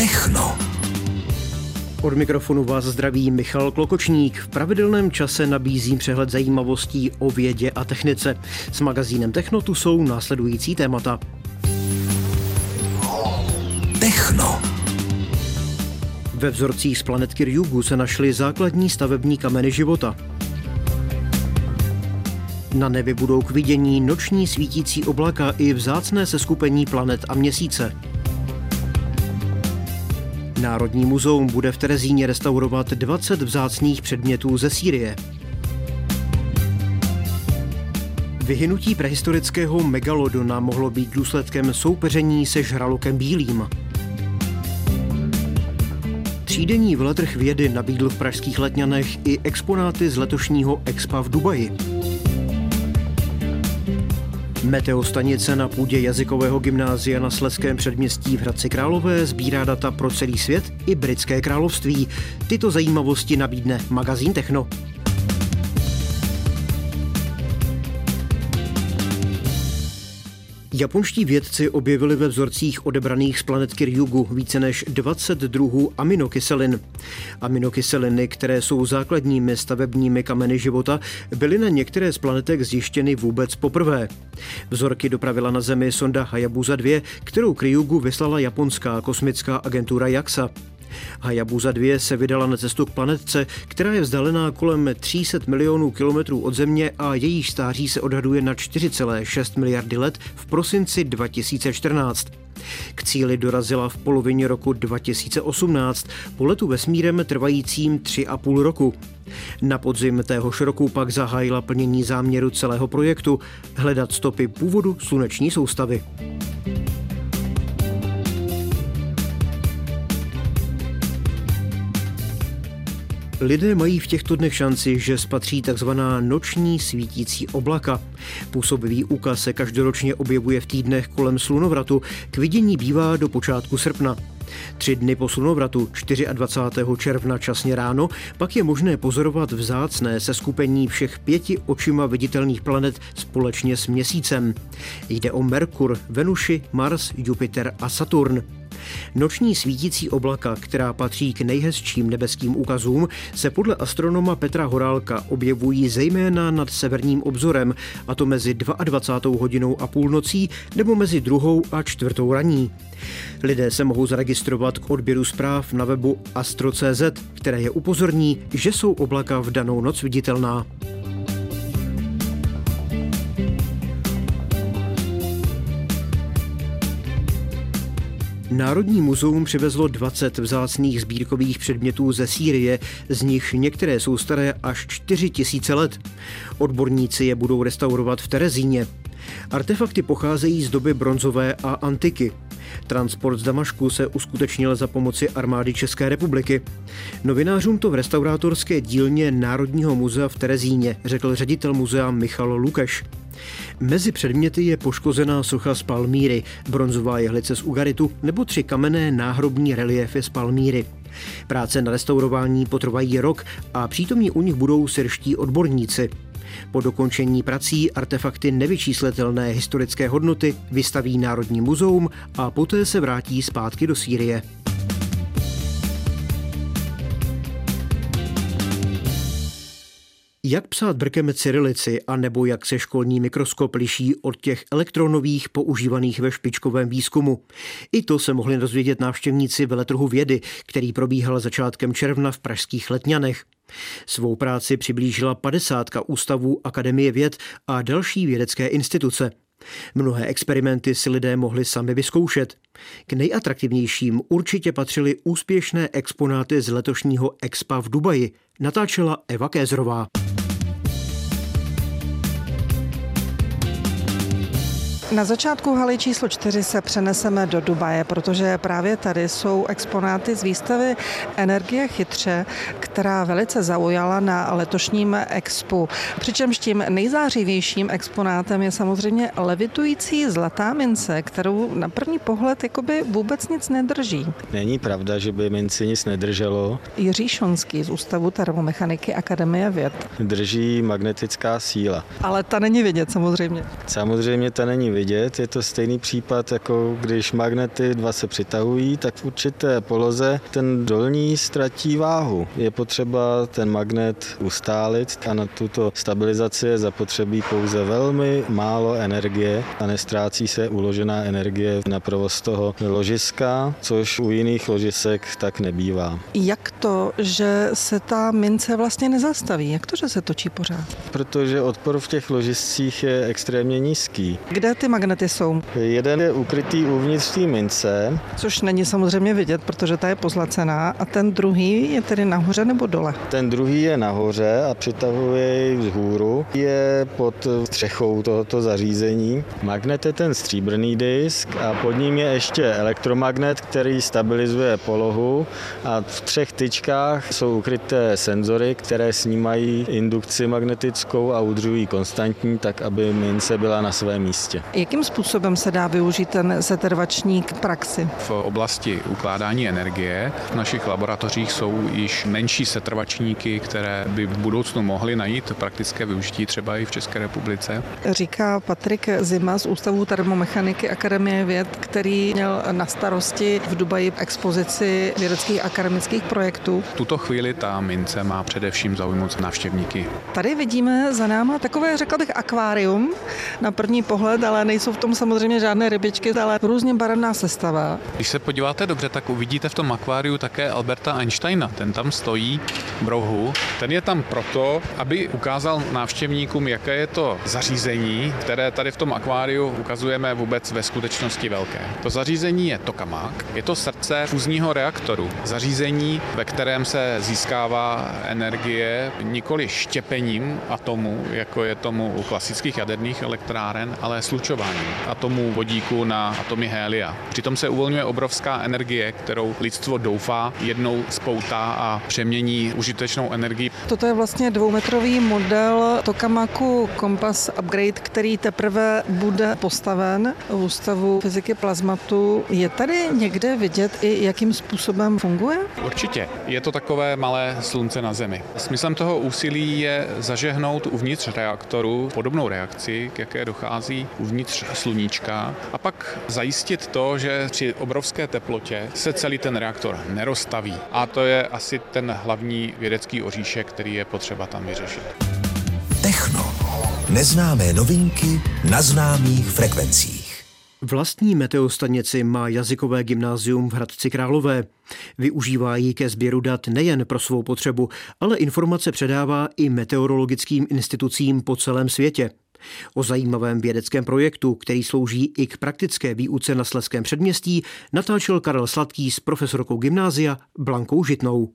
Techno. Od mikrofonu vás zdraví Michal Klokočník. V pravidelném čase nabízím přehled zajímavostí o vědě a technice. S magazínem Techno tu jsou následující témata. Techno. Ve vzorcích z planetky Ryugu se našly základní stavební kameny života. Na nebi budou k vidění noční svítící oblaka i vzácné seskupení planet a měsíce. Národní muzeum bude v Terezíně restaurovat 20 vzácných předmětů ze Sýrie. Vyhynutí prehistorického megalodona mohlo být důsledkem soupeření se žralokem bílým. Třídenní veletrh vědy nabídl v pražských letňanech i exponáty z letošního Expa v Dubaji. Meteostanice na půdě jazykového gymnázia na Sleském předměstí v Hradci Králové sbírá data pro celý svět i britské království. Tyto zajímavosti nabídne magazín Techno. Japonští vědci objevili ve vzorcích odebraných z planetky Ryugu více než 20 druhů aminokyselin. Aminokyseliny, které jsou základními stavebními kameny života, byly na některé z planetek zjištěny vůbec poprvé. Vzorky dopravila na Zemi sonda Hayabusa 2, kterou k Ryugu vyslala japonská kosmická agentura JAXA. Hayabusa 2 se vydala na cestu k planetce, která je vzdálená kolem 300 milionů kilometrů od Země a jejíž stáří se odhaduje na 4,6 miliardy let v prosinci 2014. K cíli dorazila v polovině roku 2018 po letu vesmírem trvajícím 3,5 roku. Na podzim téhož roku pak zahájila plnění záměru celého projektu hledat stopy původu sluneční soustavy. Lidé mají v těchto dnech šanci, že spatří takzvaná noční svítící oblaka. Působivý úkaz se každoročně objevuje v týdnech kolem slunovratu, k vidění bývá do počátku srpna. Tři dny po slunovratu 24. června časně ráno pak je možné pozorovat vzácné seskupení všech pěti očima viditelných planet společně s měsícem. Jde o Merkur, Venuši, Mars, Jupiter a Saturn. Noční svítící oblaka, která patří k nejhezčím nebeským úkazům, se podle astronoma Petra Horálka objevují zejména nad severním obzorem, a to mezi 22. hodinou a půlnocí nebo mezi druhou a čtvrtou raní. Lidé se mohou zaregistrovat k odběru zpráv na webu astro.cz, které je upozorní, že jsou oblaka v danou noc viditelná. Národní muzeum přivezlo 20 vzácných sbírkových předmětů ze Sýrie, z nich některé jsou staré až 4 tisíce let. Odborníci je budou restaurovat v Terezíně. Artefakty pocházejí z doby bronzové a antiky. Transport z Damašku se uskutečnil za pomoci armády České republiky. Novinářům to v restaurátorské dílně Národního muzea v Terezíně řekl ředitel muzea Michal Lukeš. Mezi předměty je poškozená socha z Palmíry, bronzová jehlice z Ugaritu nebo tři kamenné náhrobní reliefy z Palmíry. Práce na restaurování potrvají rok a přítomní u nich budou syrští odborníci. Po dokončení prací artefakty nevyčíslitelné historické hodnoty vystaví Národní muzeum a poté se vrátí zpátky do Sýrie. Jak psát brkem cyrilici a nebo jak se školní mikroskop liší od těch elektronových používaných ve špičkovém výzkumu? I to se mohli dozvědět návštěvníci veletrhu vědy, který probíhal začátkem června v pražských Letňanech. Svou práci přiblížila padesátka ústavů Akademie věd a další vědecké instituce. Mnohé experimenty si lidé mohli sami vyzkoušet. K nejatraktivnějším určitě patřily úspěšné exponáty z letošního Expa v Dubaji, natáčela Eva Kézrová. Na začátku haly číslo 4 se přeneseme do Dubaje, protože právě tady jsou exponáty z výstavy Energie chytře, která velice zaujala na letošním expu. Přičemž tím nejzářivějším exponátem je samozřejmě levitující zlatá mince, kterou na první pohled jakoby vůbec nic nedrží. Není pravda, že by minci nic nedrželo. Jiří Šonský z Ústavu termomechaniky Akademie věd. Drží magnetická síla. Ale ta není vidět samozřejmě. Samozřejmě ta není vidět vidět. Je to stejný případ, jako když magnety dva se přitahují, tak v určité poloze ten dolní ztratí váhu. Je potřeba ten magnet ustálit a na tuto stabilizaci je zapotřebí pouze velmi málo energie a nestrácí se uložená energie na provoz toho ložiska, což u jiných ložisek tak nebývá. Jak to, že se ta mince vlastně nezastaví? Jak to, že se točí pořád? Protože odpor v těch ložiscích je extrémně nízký. Kde ty magnety jsou? Jeden je ukrytý uvnitř té mince. Což není samozřejmě vidět, protože ta je pozlacená. A ten druhý je tedy nahoře nebo dole? Ten druhý je nahoře a přitahuje jej vzhůru. Je pod střechou tohoto zařízení. Magnet je ten stříbrný disk a pod ním je ještě elektromagnet, který stabilizuje polohu a v třech tyčkách jsou ukryté senzory, které snímají indukci magnetickou a udržují konstantní, tak aby mince byla na svém místě. Jakým způsobem se dá využít ten setrvačník k praxi? V oblasti ukládání energie v našich laboratořích jsou již menší setrvačníky, které by v budoucnu mohly najít praktické využití třeba i v České republice. Říká Patrik Zima z Ústavu termomechaniky Akademie věd, který měl na starosti v Dubaji expozici vědeckých akademických projektů. V tuto chvíli ta mince má především zaujmout návštěvníky. Tady vidíme za náma takové, řekla bych, akvárium na první pohled, ale nejsou v tom samozřejmě žádné rybičky, ale různě barevná sestava. Když se podíváte dobře, tak uvidíte v tom akváriu také Alberta Einsteina. Ten tam stojí v rohu. Ten je tam proto, aby ukázal návštěvníkům, jaké je to zařízení, které tady v tom akváriu ukazujeme vůbec ve skutečnosti velké. To zařízení je tokamak, je to srdce fuzního reaktoru. Zařízení, ve kterém se získává energie nikoli štěpením atomu, jako je tomu u klasických jaderných elektráren, ale slučováním atomů vodíku na atomy helia. Přitom se uvolňuje obrovská energie, kterou lidstvo doufá jednou spoutá a přemění užitečnou energii. Toto je vlastně dvoumetrový model Tokamaku Compass Upgrade, který teprve bude postaven v Ústavu fyziky plazmatu. Je tady někde vidět i jakým způsobem funguje? Určitě. Je to takové malé slunce na Zemi. Smyslem toho úsilí je zažehnout uvnitř reaktoru podobnou reakci, k jaké dochází uvnitř sluníčka a pak zajistit to, že při obrovské teplotě se celý ten reaktor neroztaví. A to je asi ten hlavní vědecký oříšek, který je potřeba tam vyřešit. Techno. Neznámé novinky na známých frekvencích. Vlastní meteostanici má jazykové gymnázium v Hradci Králové. Využívá ji ke sběru dat nejen pro svou potřebu, ale informace předává i meteorologickým institucím po celém světě. O zajímavém vědeckém projektu, který slouží i k praktické výuce na Sleském předměstí, natáčel Karel Sladký s profesorkou gymnázia Blankou Žitnou.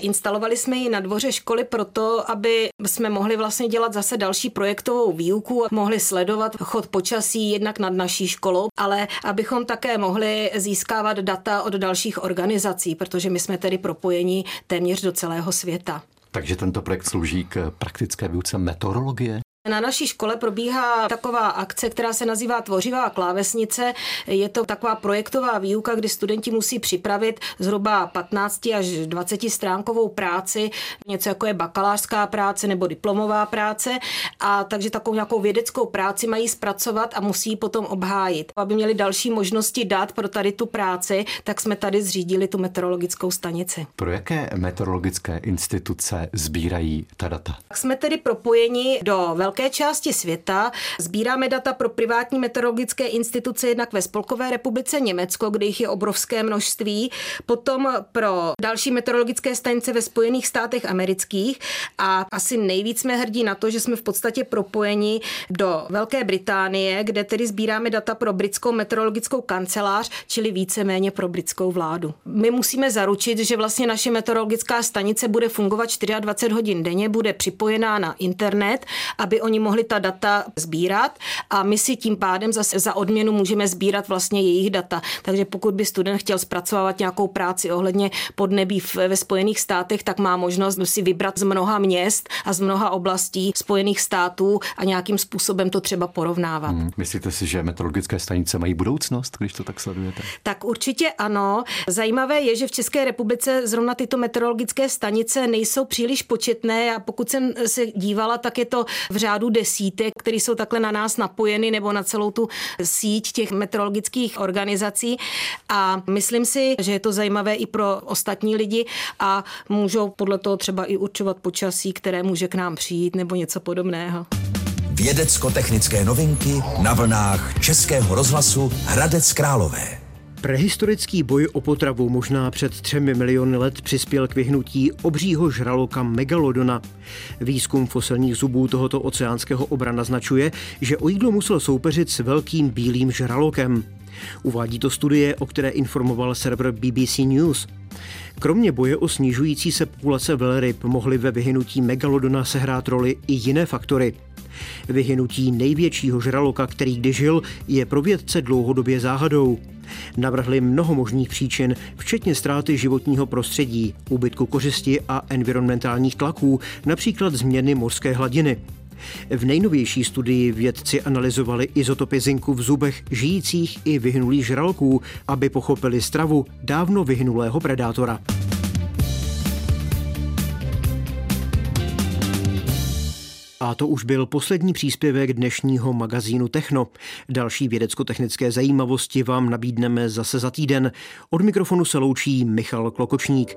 Instalovali jsme ji na dvoře školy proto, aby jsme mohli vlastně dělat zase další projektovou výuku a mohli sledovat chod počasí jednak nad naší školou, ale abychom také mohli získávat data od dalších organizací, protože my jsme tedy propojeni téměř do celého světa. Takže tento projekt slouží k praktické výuce meteorologie? Na naší škole probíhá taková akce, která se nazývá Tvořivá klávesnice. Je to taková projektová výuka, kdy studenti musí připravit zhruba 15 až 20 stránkovou práci, něco jako je bakalářská práce nebo diplomová práce. A takže takovou nějakou vědeckou práci mají zpracovat a musí potom obhájit. Aby měli další možnosti dát pro tady tu práci, tak jsme tady zřídili tu meteorologickou stanici. Pro jaké meteorologické instituce sbírají ta data? Jsme tedy propojeni do velké velké části světa. Sbíráme data pro privátní meteorologické instituce jednak ve Spolkové republice Německo, kde jich je obrovské množství, potom pro další meteorologické stanice ve Spojených státech amerických a asi nejvíc jsme hrdí na to, že jsme v podstatě propojeni do Velké Británie, kde tedy sbíráme data pro britskou meteorologickou kancelář, čili víceméně pro britskou vládu. My musíme zaručit, že vlastně naše meteorologická stanice bude fungovat 24 hodin denně, bude připojená na internet, aby aby oni mohli ta data sbírat a my si tím pádem zase za odměnu můžeme sbírat vlastně jejich data. Takže pokud by student chtěl zpracovávat nějakou práci ohledně podnebí ve Spojených státech, tak má možnost si vybrat z mnoha měst a z mnoha oblastí Spojených států a nějakým způsobem to třeba porovnávat. Hmm. Myslíte si, že meteorologické stanice mají budoucnost, když to tak sledujete? Tak určitě ano. Zajímavé je, že v České republice zrovna tyto meteorologické stanice nejsou příliš početné a pokud jsem se dívala, tak je to v řádu desítek, které jsou takhle na nás napojeny nebo na celou tu síť těch meteorologických organizací a myslím si, že je to zajímavé i pro ostatní lidi a můžou podle toho třeba i určovat počasí, které může k nám přijít nebo něco podobného. Vědecko-technické novinky na vlnách Českého rozhlasu Hradec Králové. Prehistorický boj o potravu možná před třemi miliony let přispěl k vyhnutí obřího žraloka megalodona. Výzkum fosilních zubů tohoto oceánského obra naznačuje, že o jídlo musel soupeřit s velkým bílým žralokem. Uvádí to studie, o které informoval server BBC News. Kromě boje o snižující se populace velryb mohly ve vyhynutí megalodona sehrát roli i jiné faktory. Vyhynutí největšího žraloka, který kdy žil, je pro vědce dlouhodobě záhadou. Navrhli mnoho možných příčin, včetně ztráty životního prostředí, úbytku kořisti a environmentálních tlaků, například změny mořské hladiny. V nejnovější studii vědci analyzovali izotopy zinku v zubech žijících i vyhnulých žraloků, aby pochopili stravu dávno vyhnulého predátora. A to už byl poslední příspěvek dnešního magazínu Techno. Další vědecko-technické zajímavosti vám nabídneme zase za týden. Od mikrofonu se loučí Michal Klokočník.